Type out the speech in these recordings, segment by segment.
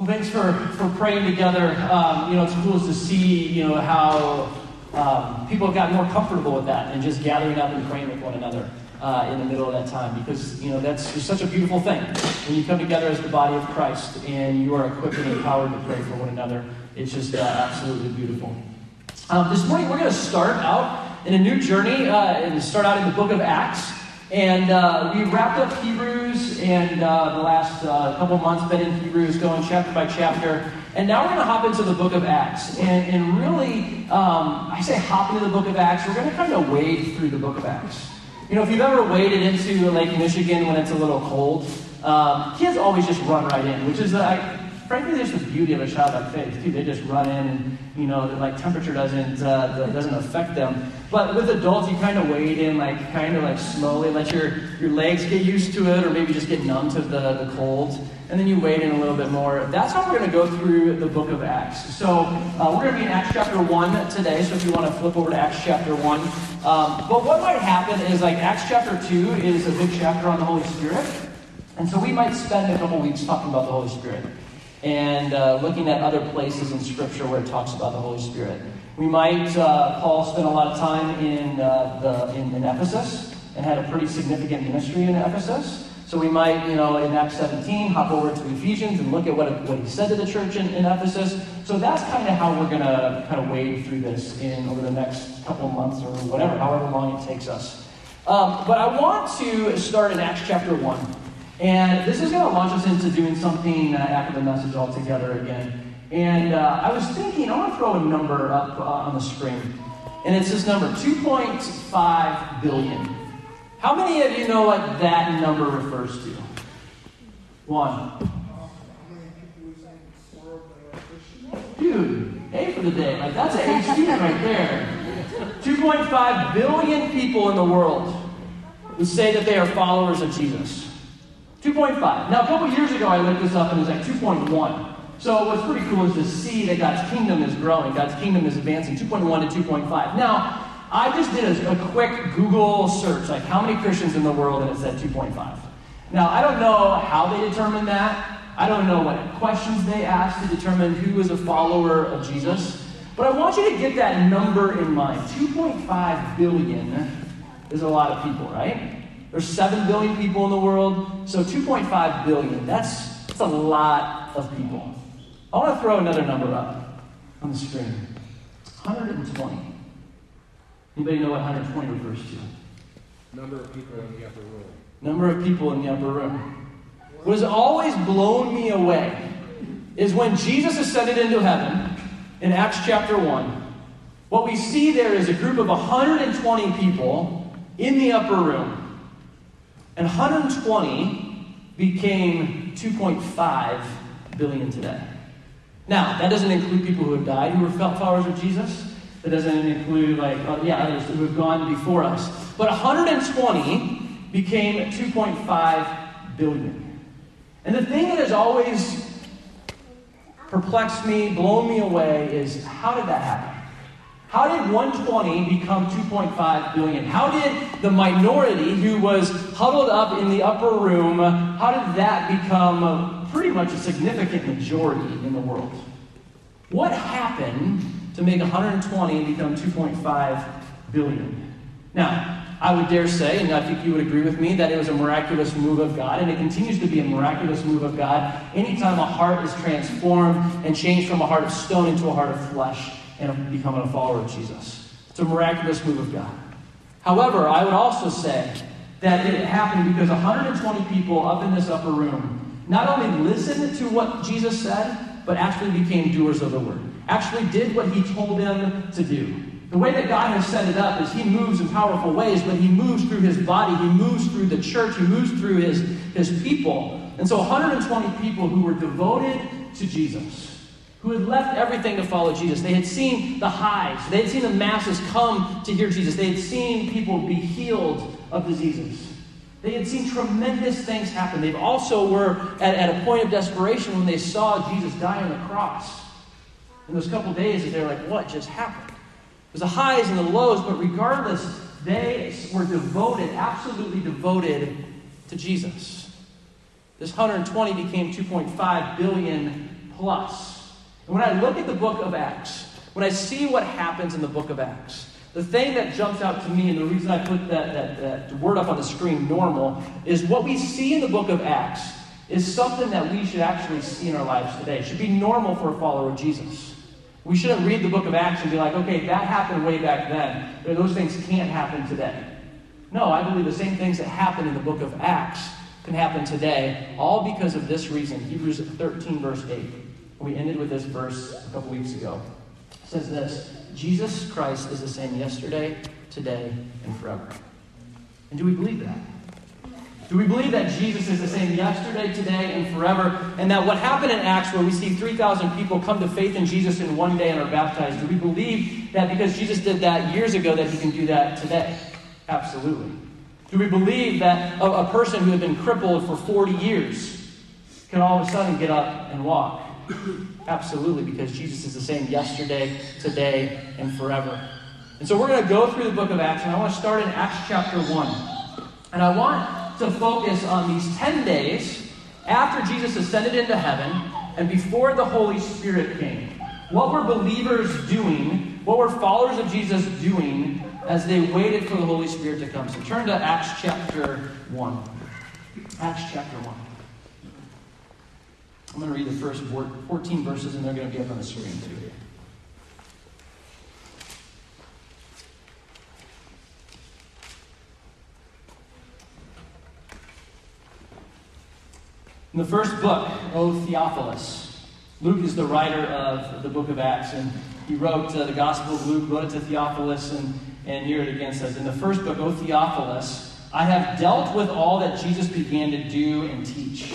Well, thanks for, for praying together. Um, you know, it's cool to see, you know, how um, people have gotten more comfortable with that and just gathering up and praying with one another uh, in the middle of that time because, you know, that's just such a beautiful thing. When you come together as the body of Christ and you are equipped and empowered to pray for one another, it's just uh, absolutely beautiful. Um, this morning, we're going to start out in a new journey uh, and start out in the book of Acts. And uh, we wrapped up Hebrews and uh, the last uh, couple months been in Hebrews, going chapter by chapter. And now we're going to hop into the book of Acts. And, and really, um, I say hop into the book of Acts, we're going to kind of wade through the book of Acts. You know, if you've ever waded into Lake Michigan when it's a little cold, um, kids always just run right in, which is, uh, frankly, there's the beauty of a child childlike faith too. They just run in, and you know, like temperature doesn't uh, doesn't affect them. But with adults, you kind of wade in, like kind of like slowly, let your your legs get used to it, or maybe just get numb to the the cold, and then you wade in a little bit more. That's how we're going to go through the book of Acts. So uh, we're going to be in Acts chapter one today. So if you want to flip over to Acts chapter one, um, but what might happen is like Acts chapter two is a big chapter on the Holy Spirit. And so we might spend a couple weeks talking about the Holy Spirit and uh, looking at other places in Scripture where it talks about the Holy Spirit. We might, uh, Paul spent a lot of time in, uh, the, in, in, Ephesus and had a pretty significant ministry in Ephesus. So we might, you know, in Acts 17, hop over to Ephesians and look at what, what he said to the church in, in Ephesus. So that's kind of how we're going to kind of wade through this in over the next couple of months or whatever, however long it takes us. Um, but I want to start in Acts chapter 1. And this is going to launch us into doing something uh, after the message altogether again. And uh, I was thinking, I want to throw a number up uh, on the screen. And it's this number 2.5 billion. How many of you know what that number refers to? One. Dude, A for the day. Like, that's A student right there. 2.5 billion people in the world who say that they are followers of Jesus. 2.5. Now, a couple years ago, I looked this up and it was at 2.1. So what's pretty cool is to see that God's kingdom is growing. God's kingdom is advancing 2.1 to 2.5. Now, I just did a, a, quick Google search, like how many Christians in the world, and it said 2.5. Now, I don't know how they determined that. I don't know what questions they asked to determine who is a follower of Jesus. But I want you to get that number in mind. 2.5 billion is a lot of people, right? There's 7 billion people in the world, so 2.5 billion. That's, that's a lot of people. I want to throw another number up on the screen 120. Anybody know what 120 refers to? Number of people in the upper room. Number of people in the upper room. What has always blown me away is when Jesus ascended into heaven in Acts chapter 1. What we see there is a group of 120 people in the upper room. And 120 became 2.5 billion today. Now, that doesn't include people who have died who were followers of Jesus. That doesn't include, like, uh, yeah, others who have gone before us. But 120 became 2.5 billion. And the thing that has always perplexed me, blown me away, is how did that happen? How did 120 become 2.5 billion? How did the minority who was huddled up in the upper room, how did that become pretty much a significant majority in the world? What happened to make 120 become 2.5 billion? Now, I would dare say, and I think you would agree with me, that it was a miraculous move of God, and it continues to be a miraculous move of God anytime a heart is transformed and changed from a heart of stone into a heart of flesh and becoming a follower of Jesus. It's a miraculous move of God. However, I would also say that it happened because 120 people up in this upper room not only listened to what Jesus said, but actually became doers of the word. Actually did what he told them to do. The way that God has set it up is he moves in powerful ways, but he moves through his body, he moves through the church, he moves through his, his people. And so 120 people who were devoted to Jesus who had left everything to follow Jesus. They had seen the highs, they had seen the masses come to hear Jesus, they had seen people be healed of diseases. They had seen tremendous things happen. They also were at, at a point of desperation when they saw Jesus die on the cross. In those couple days, they were like, what just happened? It was the highs and the lows, but regardless, they were devoted, absolutely devoted to Jesus. This 120 became 2.5 billion plus. And when I look at the book of Acts, when I see what happens in the book of Acts, the thing that jumps out to me, and the reason I put that, that, that word up on the screen, normal, is what we see in the book of Acts is something that we should actually see in our lives today. It should be normal for a follower of Jesus. We shouldn't read the book of Acts and be like, okay, that happened way back then. Those things can't happen today. No, I believe the same things that happened in the book of Acts can happen today, all because of this reason. Hebrews 13, verse 8. We ended with this verse a couple weeks ago. It says this Jesus Christ is the same yesterday, today, and forever. And do we believe that? Do we believe that Jesus is the same yesterday, today, and forever? And that what happened in Acts, where we see 3,000 people come to faith in Jesus in one day and are baptized, do we believe that because Jesus did that years ago, that he can do that today? Absolutely. Do we believe that a, person who had been crippled for 40 years can all of a sudden get up and walk? Absolutely, because Jesus is the same yesterday, today, and forever. And so we're going to go through the book of Acts, and I want to start in Acts chapter 1. And I want to focus on these 10 days after Jesus ascended into heaven and before the Holy Spirit came. What were believers doing? What were followers of Jesus doing as they waited for the Holy Spirit to come? So turn to Acts chapter 1. Acts chapter 1. I'm going to read the first 14 verses, and they're going to be up on the screen too. In the first book, O Theophilus, Luke is the writer of the book of Acts, and he wrote uh, the Gospel of Luke, wrote it to Theophilus, and, and here it again says, In the first book, O Theophilus, I have dealt with all that Jesus began to do and teach,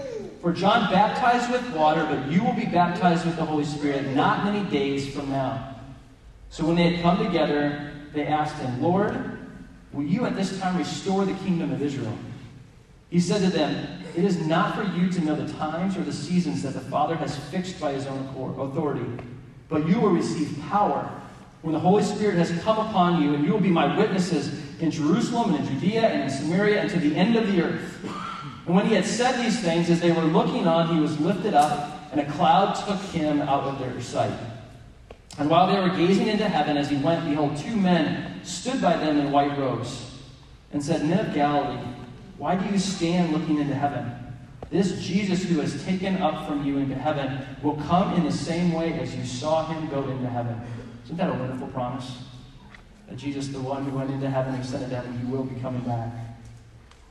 For John baptized with water, but you will be baptized with the Holy Spirit not many days from now." So when they had come together, they asked him, "Lord, will you at this time restore the kingdom of Israel?" He said to them, it is not for you to know the times or the seasons that the Father has fixed by his own authority, but you will receive power when the Holy Spirit has come upon you, and you will be my witnesses in Jerusalem and in Judea and in Samaria and to the end of the earth. And when he had said these things, as they were looking on, he was lifted up, and a cloud took him out of their sight. And while they were gazing into heaven as he went, behold, two men stood by them in white robes and said, Men of Galilee, why do you stand looking into heaven? This Jesus who has taken up from you into heaven will come in the same way as you saw him go into heaven. Isn't that a wonderful promise? That Jesus, the one who went into heaven, and ascended to heaven, he will be coming back.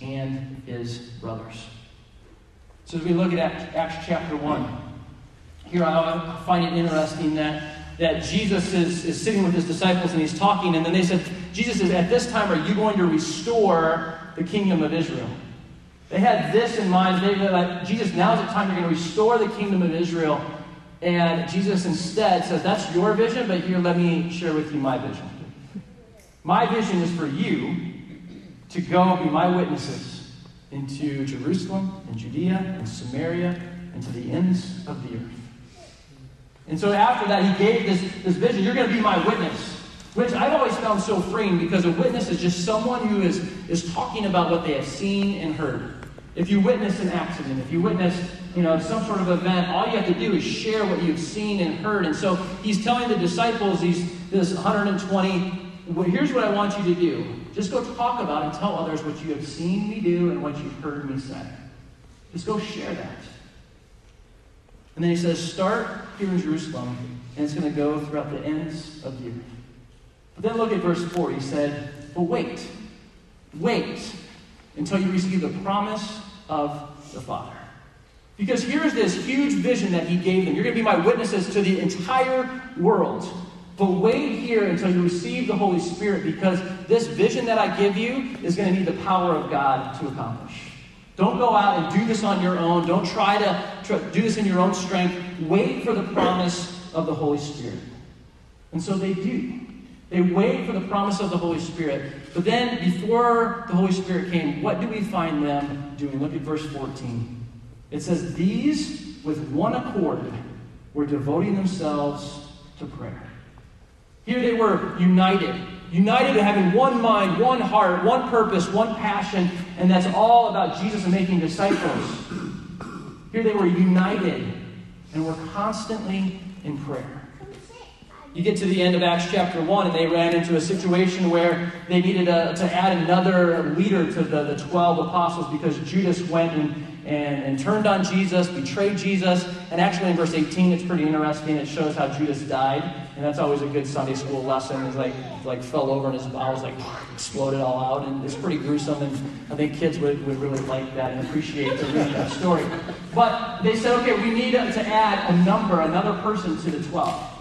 and his brothers. So as we look at Acts chapter 1, here I find it interesting that that Jesus is, is sitting with his disciples and he's talking, and then they said, Jesus says, At this time, are you going to restore the kingdom of Israel? They had this in mind. They were like, Jesus, now's the time you're going to restore the kingdom of Israel. And Jesus instead says, That's your vision, but here, let me share with you my vision. My vision is for you to go be my witnesses into Jerusalem and Judea and Samaria and to the ends of the earth. And so after that, he gave this, this vision you're going to be my witness. Which I've always found so freeing because a witness is just someone who is, is talking about what they have seen and heard. If you witness an accident, if you witness you know, some sort of event, all you have to do is share what you've seen and heard. And so he's telling the disciples, these, this 120, well, here's what I want you to do. Just go talk about and tell others what you have seen me do and what you've heard me say. Just go share that. And then he says, start here in Jerusalem, and it's going to go throughout the ends of the earth. But then look at verse 4. He said, But wait, wait until you receive the promise of the Father. Because here's this huge vision that he gave them. You're going to be my witnesses to the entire world. But wait here until you receive the Holy Spirit because this vision that I give you is going to need the power of God to accomplish. Don't go out and do this on your own. Don't try to try, do this in your own strength. Wait for the promise of the Holy Spirit. And so they do. They wait for the promise of the Holy Spirit. But then, before the Holy Spirit came, what do we find them doing? Look at verse 14. It says, These, with one accord, were devoting themselves to prayer. Here they were united, united in having one mind, one heart, one purpose, one passion, and that's all about Jesus and making disciples. Here they were united and were constantly in prayer. You get to the end of Acts chapter 1, and they ran into a situation where they needed a, to add another leader to the, the 12 apostles because Judas went and and, and turned on Jesus, betrayed Jesus. And actually, in verse 18, it's pretty interesting. It shows how Judas died. And that's always a good Sunday school lesson. He's like, like fell over and his bowels like exploded all out. And it's pretty gruesome. And I think kids would, would really like that and appreciate the reading that story. But they said, okay, we need to add a number, another person to the 12.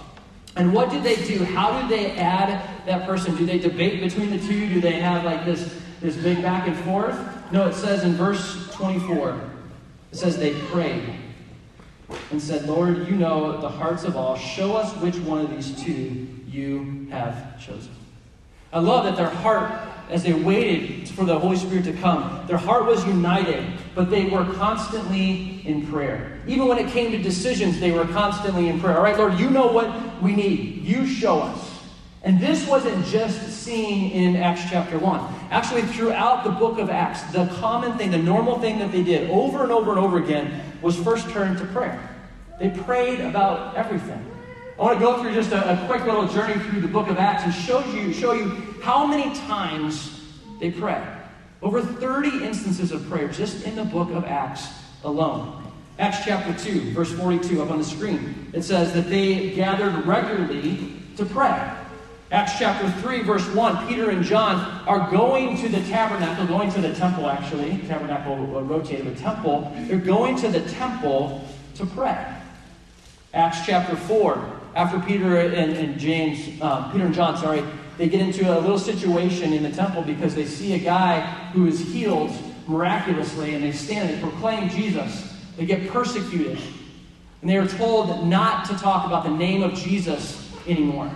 And what did they do? How did they add that person? Do they debate between the two? Do they have like this, this big back and forth? No, it says in verse 24 it says they prayed and said, Lord, you know the hearts of all. Show us which one of these two you have chosen. I love that their heart, as they waited for the Holy Spirit to come, their heart was united, but they were constantly in prayer. Even when it came to decisions, they were constantly in prayer. All right, Lord, you know what we need. You show us. And this wasn't just seen in Acts chapter 1. Actually, throughout the book of Acts, the common thing, the normal thing that they did over and over and over again was first turn to prayer. They prayed about everything. I want to go through just a, a quick little journey through the book of Acts and show you, show you how many times they pray. Over 30 instances of prayer just in the book of Acts alone. Acts chapter 2, verse 42, up on the screen. It says that they gathered regularly to pray. Acts chapter 3, verse 1, Peter and John are going to the tabernacle, going to the temple actually. Tabernacle rotated the temple. They're going to the temple to pray. Acts chapter 4, after Peter and, and James, um, Peter and John, sorry, they get into a little situation in the temple because they see a guy who is healed miraculously and they stand and proclaim Jesus. They get persecuted. And they are told not to talk about the name of Jesus anymore.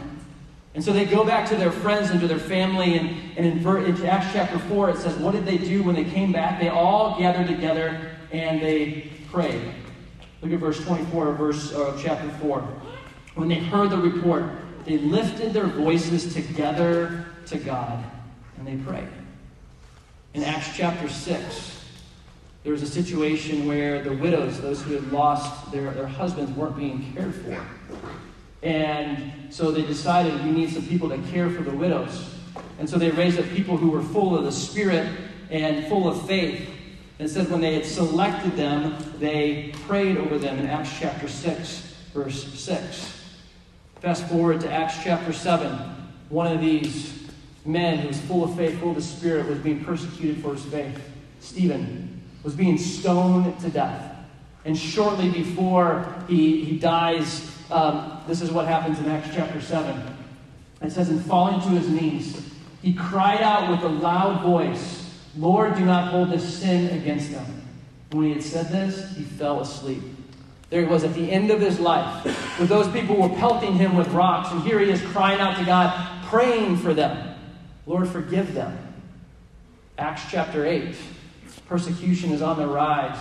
And so they go back to their friends and to their family. And, and in, in Acts chapter 4, it says, What did they do when they came back? They all gathered together and they prayed. Look at verse 24 of verse, uh, chapter 4. When they heard the report, they lifted their voices together to God and they prayed. In Acts chapter 6, there was a situation where the widows, those who had lost their, their husbands, weren't being cared for. And so they decided we need some people to care for the widows. And so they raised up people who were full of the Spirit and full of faith. And said when they had selected them, they prayed over them in Acts chapter 6, verse 6. Fast forward to Acts chapter 7. One of these men who was full of faith, full of the Spirit, was being persecuted for his faith. Stephen was being stoned to death. And shortly before he, he dies, um, this is what happens in Acts chapter 7. It says, And falling to his knees, he cried out with a loud voice, Lord, do not hold this sin against them. When he had said this, he fell asleep. There he was at the end of his life, with those people were pelting him with rocks, and here he is crying out to God, praying for them. Lord, forgive them. Acts chapter 8. Persecution is on the rise.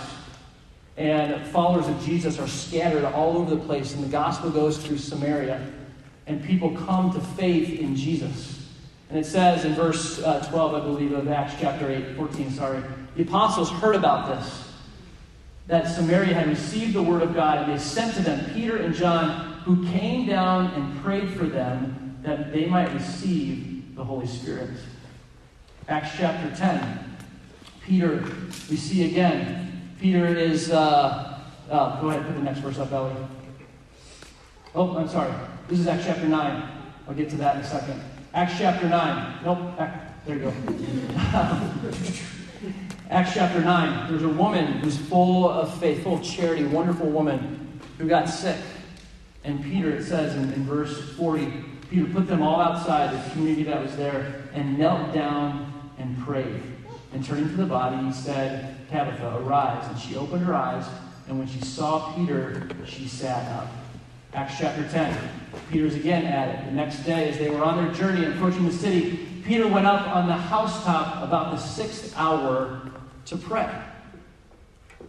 And followers of Jesus are scattered all over the place, and the gospel goes through Samaria, and people come to faith in Jesus. And it says in verse uh, 12, I believe, of Acts chapter 8, 14, sorry, the apostles heard about this, that Samaria had received the word of God, and they sent to them Peter and John, who came down and prayed for them that they might receive the Holy Spirit. Acts chapter 10, Peter, we see again, Peter is, uh, uh, go ahead put the next verse up, Ellie. Oh, I'm sorry. This is Acts chapter 9. I'll get to that in a second. Acts chapter 9. Nope, there you go. Acts chapter 9. There's a woman who's full of faith, full of charity, wonderful woman who got sick. And Peter, it says in, in verse 40, Peter put them all outside, the community that was there, and knelt down and prayed. And turning to the body, he said, Tabitha, arise. And she opened her eyes, and when she saw Peter, she sat up. Acts chapter 10. Peter's again at it. The next day, as they were on their journey approaching the city, Peter went up on the housetop about the sixth hour to pray.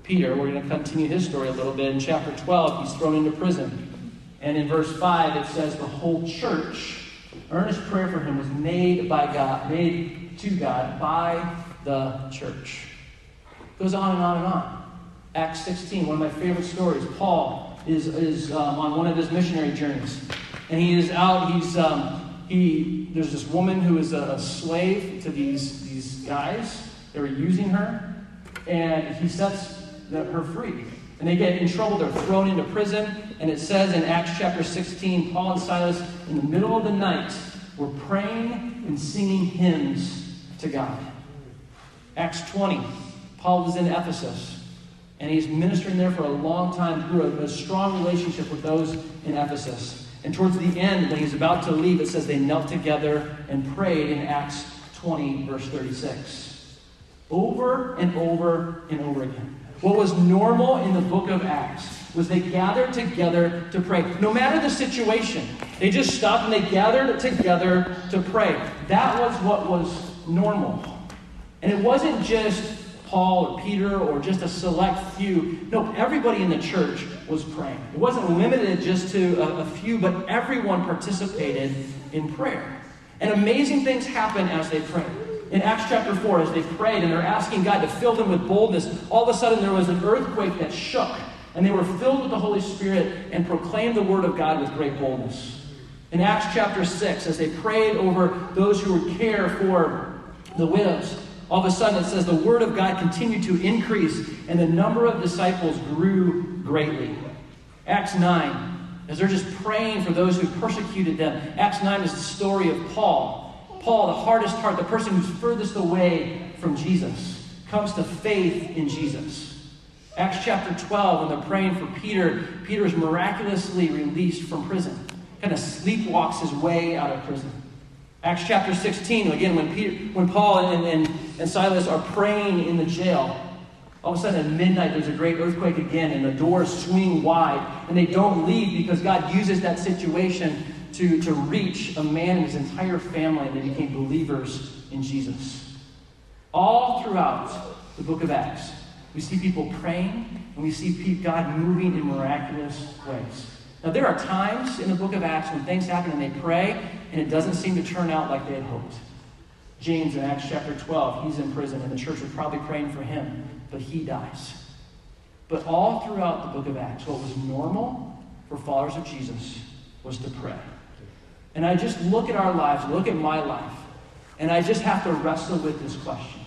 Peter, we're going to continue his story a little bit. In chapter 12, he's thrown into prison. And in verse 5, it says the whole church, earnest prayer for him was made by God, made to God by the church. Goes on and on and on. Acts 16, one of my favorite stories. Paul is, is um, on one of his missionary journeys. And he is out, he's, um, he, there's this woman who is a, slave to these, these guys. They were using her. And he sets the, her free. And they get in trouble. They're thrown into prison. And it says in Acts chapter 16, Paul and Silas, in the middle of the night, were praying and singing hymns to God. Acts 20, Paul was in Ephesus. And he's ministering there for a long time through a, a strong relationship with those in Ephesus. And towards the end, when he's about to leave, it says they knelt together and prayed in Acts 20, verse 36. Over and over and over again. What was normal in the book of Acts was they gathered together to pray. No matter the situation, they just stopped and they gathered together to pray. That was what was normal. And it wasn't just Paul or Peter or just a select few. No, everybody in the church was praying. It wasn't limited just to a, a few, but everyone participated in prayer. And amazing things happen as they prayed in Acts chapter 4, as they prayed and they're asking God to fill them with boldness, all of a sudden there was an earthquake that shook, and they were filled with the Holy Spirit and proclaimed the word of God with great boldness. In Acts chapter 6, as they prayed over those who would care for the widows, all of a sudden it says the word of God continued to increase, and the number of disciples grew greatly. Acts 9, as they're just praying for those who persecuted them. Acts 9 is the story of Paul Paul, the hardest heart, the person who's furthest away from Jesus, comes to faith in Jesus. Acts chapter 12, when they're praying for Peter, Peter is miraculously released from prison, kind of sleepwalks his way out of prison. Acts chapter 16, again, when, Peter, when Paul and, and, and Silas are praying in the jail, all of a sudden at midnight there's a great earthquake again, and the doors swing wide, and they don't leave because God uses that situation to, to reach a man and his entire family, and they became believers in Jesus. All throughout the book of Acts, we see people praying, and we see God moving in miraculous ways. Now, there are times in the book of Acts when things happen and they pray, and it doesn't seem to turn out like they had hoped. James in Acts chapter 12, he's in prison, and the church was probably praying for him, but he dies. But all throughout the book of Acts, what was normal for followers of Jesus was to pray. And I just look at our lives, look at my life, and I just have to wrestle with this question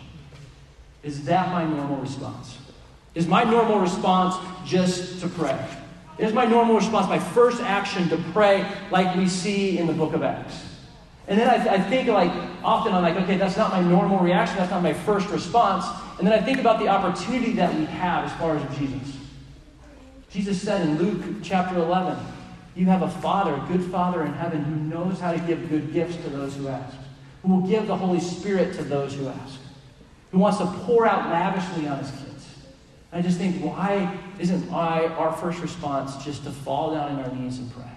Is that my normal response? Is my normal response just to pray? Is my normal response, my first action, to pray like we see in the book of Acts? And then I, th- I think, like, often I'm like, okay, that's not my normal reaction, that's not my first response. And then I think about the opportunity that we have as far as Jesus. Jesus said in Luke chapter 11, you have a Father, a good Father in heaven, who knows how to give good gifts to those who ask, who will give the Holy Spirit to those who ask, who wants to pour out lavishly on his kids. I just think, why isn't I, our first response just to fall down on our knees and pray?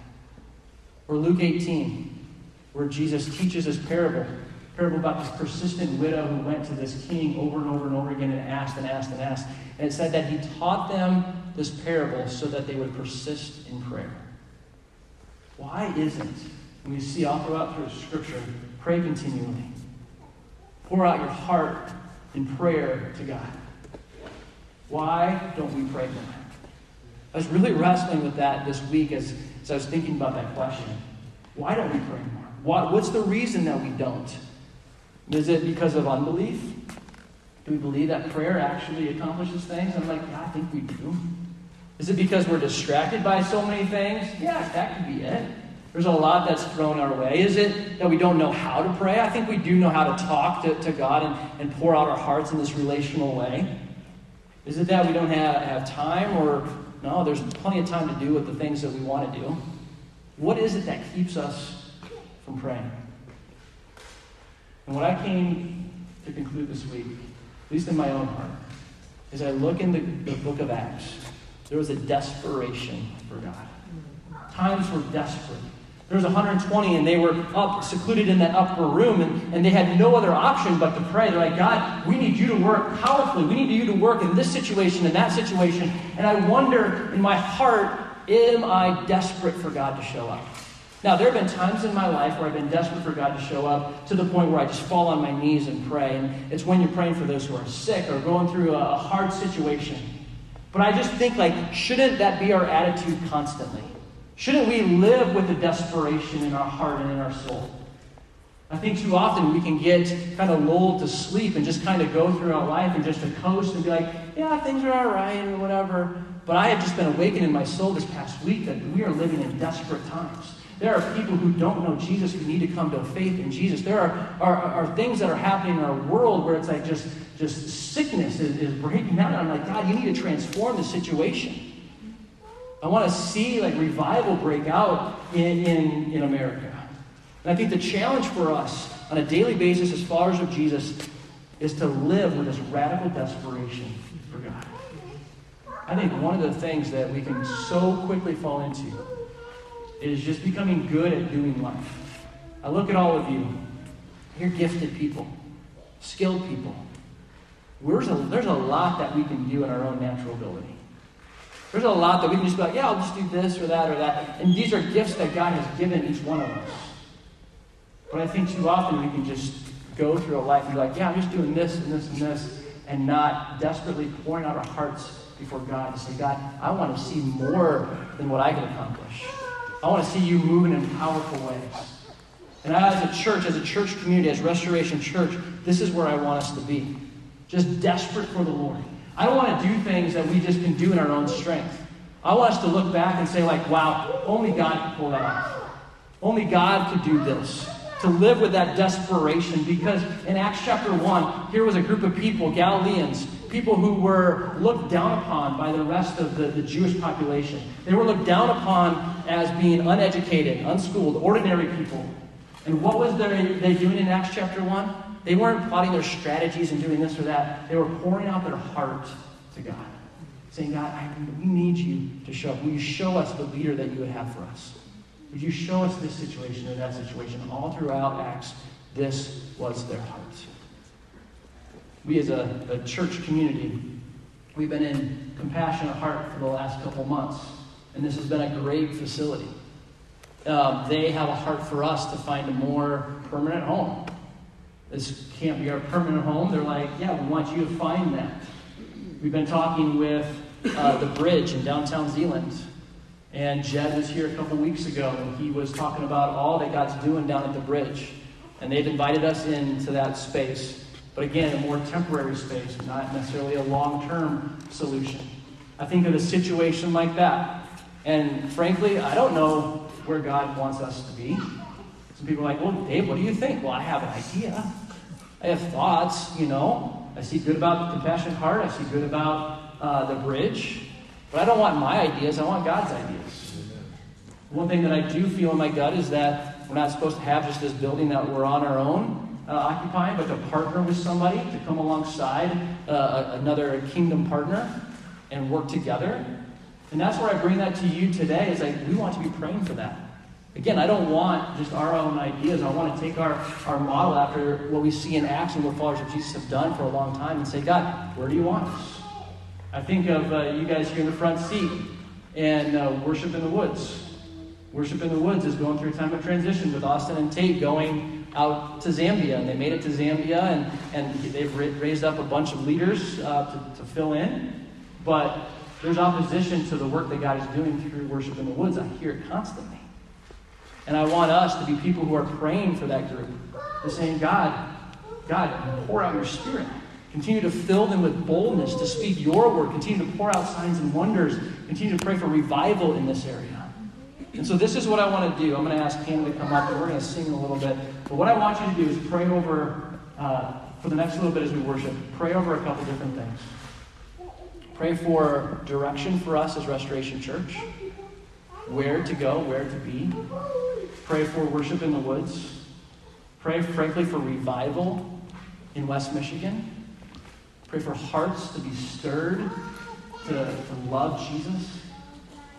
Or Luke 18, where Jesus teaches this parable, parable about this persistent widow who went to this king over and over and over again and asked and asked and asked. And it said that he taught them this parable so that they would persist in prayer. Why isn't, we see all throughout through Scripture, pray continually. Pour out your heart in prayer to God. Why don't we pray more? I was really wrestling with that this week as, as I was thinking about that question. Why don't we pray more? Why, what's the reason that we don't? Is it because of unbelief? Do we believe that prayer actually accomplishes things? I'm like, yeah, I think we do. Is it because we're distracted by so many things? Yeah, that could be it. There's a lot that's thrown our way. Is it that we don't know how to pray? I think we do know how to talk to, to God and, and pour out our hearts in this relational way. Is it that we don't have, have time or no, there's plenty of time to do with the things that we want to do? What is it that keeps us from praying? And what I came to conclude this week, at least in my own heart, is I look in the, the book of Acts, there was a desperation for God. Times were desperate. There was 120, and they were up, secluded in that upper room, and, and they had no other option but to pray. They're like, God, we need you to work powerfully. We need you to work in this situation in that situation. And I wonder in my heart, am I desperate for God to show up? Now, there have been times in my life where I've been desperate for God to show up to the point where I just fall on my knees and pray. And it's when you're praying for those who are sick or going through a hard situation. But I just think, like, shouldn't that be our attitude constantly? Shouldn't we live with the desperation in our heart and in our soul? I think too often we can get kind of lulled to sleep and just kind of go through our life and just to coast and be like, yeah, things are all right or whatever. But I have just been awakened in my soul this past week that we are living in desperate times. There are people who don't know Jesus who need to come to faith in Jesus. There are, are, are things that are happening in our world where it's like just, just sickness is, is breaking out. And I'm like, God, you need to transform the situation. I want to see like revival break out in, in, in America. And I think the challenge for us on a daily basis as followers of Jesus is to live with this radical desperation for God. I think one of the things that we can so quickly fall into is just becoming good at doing life. I look at all of you. You're gifted people, skilled people. A, there's a lot that we can do in our own natural ability. There's a lot that we can just be like, yeah, I'll just do this or that or that. And these are gifts that God has given each one of us. But I think too often we can just go through a life and be like, yeah, I'm just doing this and this and this, and not desperately pouring out our hearts before God to say, God, I want to see more than what I can accomplish. I want to see you moving in powerful ways. And as a church, as a church community, as Restoration Church, this is where I want us to be. Just desperate for the Lord. I don't want to do things that we just can do in our own strength. I want us to look back and say, like, wow, only God can pull that off. Only God could do this. To live with that desperation. Because in Acts chapter 1, here was a group of people, Galileans, people who were looked down upon by the rest of the, the Jewish population. They were looked down upon as being uneducated, unschooled, ordinary people. And what was they, they doing in Acts chapter 1? They weren't plotting their strategies and doing this or that. They were pouring out their heart to God, saying, God, I, we need you to show up. Will you show us the leader that you would have for us? Would you show us this situation or that situation? All throughout Acts, this was their heart we as a, a church community, we've been in Compassionate Heart for the last couple months, and this has been a great facility. Um, they have a heart for us to find a more permanent home. This can't be our permanent home. They're like, yeah, we want you to find that. We've been talking with uh, the bridge in downtown Zeeland. And Jed was here a couple weeks ago, and he was talking about all that God's doing down at the bridge. And they've invited us into that space. But again, a more temporary space, not necessarily a long term solution. I think of a situation like that. And frankly, I don't know where God wants us to be. Some people are like, well, Dave, what do you think? Well, I have an idea. I have thoughts, you know. I see good about the compassionate heart. I see good about uh, the bridge. But I don't want my ideas. I want God's ideas. One thing that I do feel in my gut is that we're not supposed to have just this building that we're on our own uh, occupying, but to partner with somebody, to come alongside uh, another kingdom partner and work together. And that's where I bring that to you today is like we want to be praying for that. Again, I don't want just our own ideas. I want to take our, our model after what we see in Acts and what followers of Jesus have done for a long time and say, God, where do you want us? I think of uh, you guys here in the front seat and uh, Worship in the Woods. Worship in the Woods is going through a time of transition with Austin and Tate going out to Zambia, and they made it to Zambia, and, and they've raised up a bunch of leaders uh, to, to fill in. But there's opposition to the work that God is doing through worship in the woods. I hear it constantly. And I want us to be people who are praying for that group, to saying, God, God, pour out your spirit. Continue to fill them with boldness to speak your word. Continue to pour out signs and wonders. Continue to pray for revival in this area. And so this is what I want to do. I'm going to ask Hannah to come up and we're going to sing a little bit. But what I want you to do is pray over, uh, for the next little bit as we worship, pray over a couple different things. Pray for direction for us as Restoration Church, where to go, where to be. Pray for worship in the woods. Pray, frankly, for revival in West Michigan. Pray for hearts to be stirred to, to love Jesus.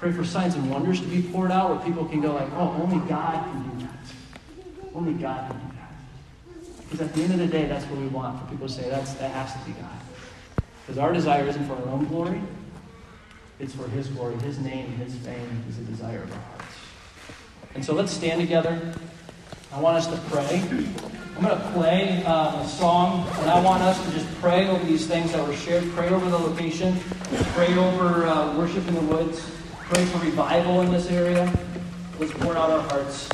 Pray for signs and wonders to be poured out where people can go like, oh, only God can do that. Only God can do that. Because at the end of the day, that's what we want for people to say, that's, that has to be God. Because our desire isn't for our own glory, it's for His glory. His name, His fame is the desire of our hearts. And so let's stand together. I want us to pray. I'm going to play uh, a song, and I want us to just pray over these things that were shared. Pray over the location. Pray over uh, worship in the woods. Pray for revival in this area. Let's pour out our hearts.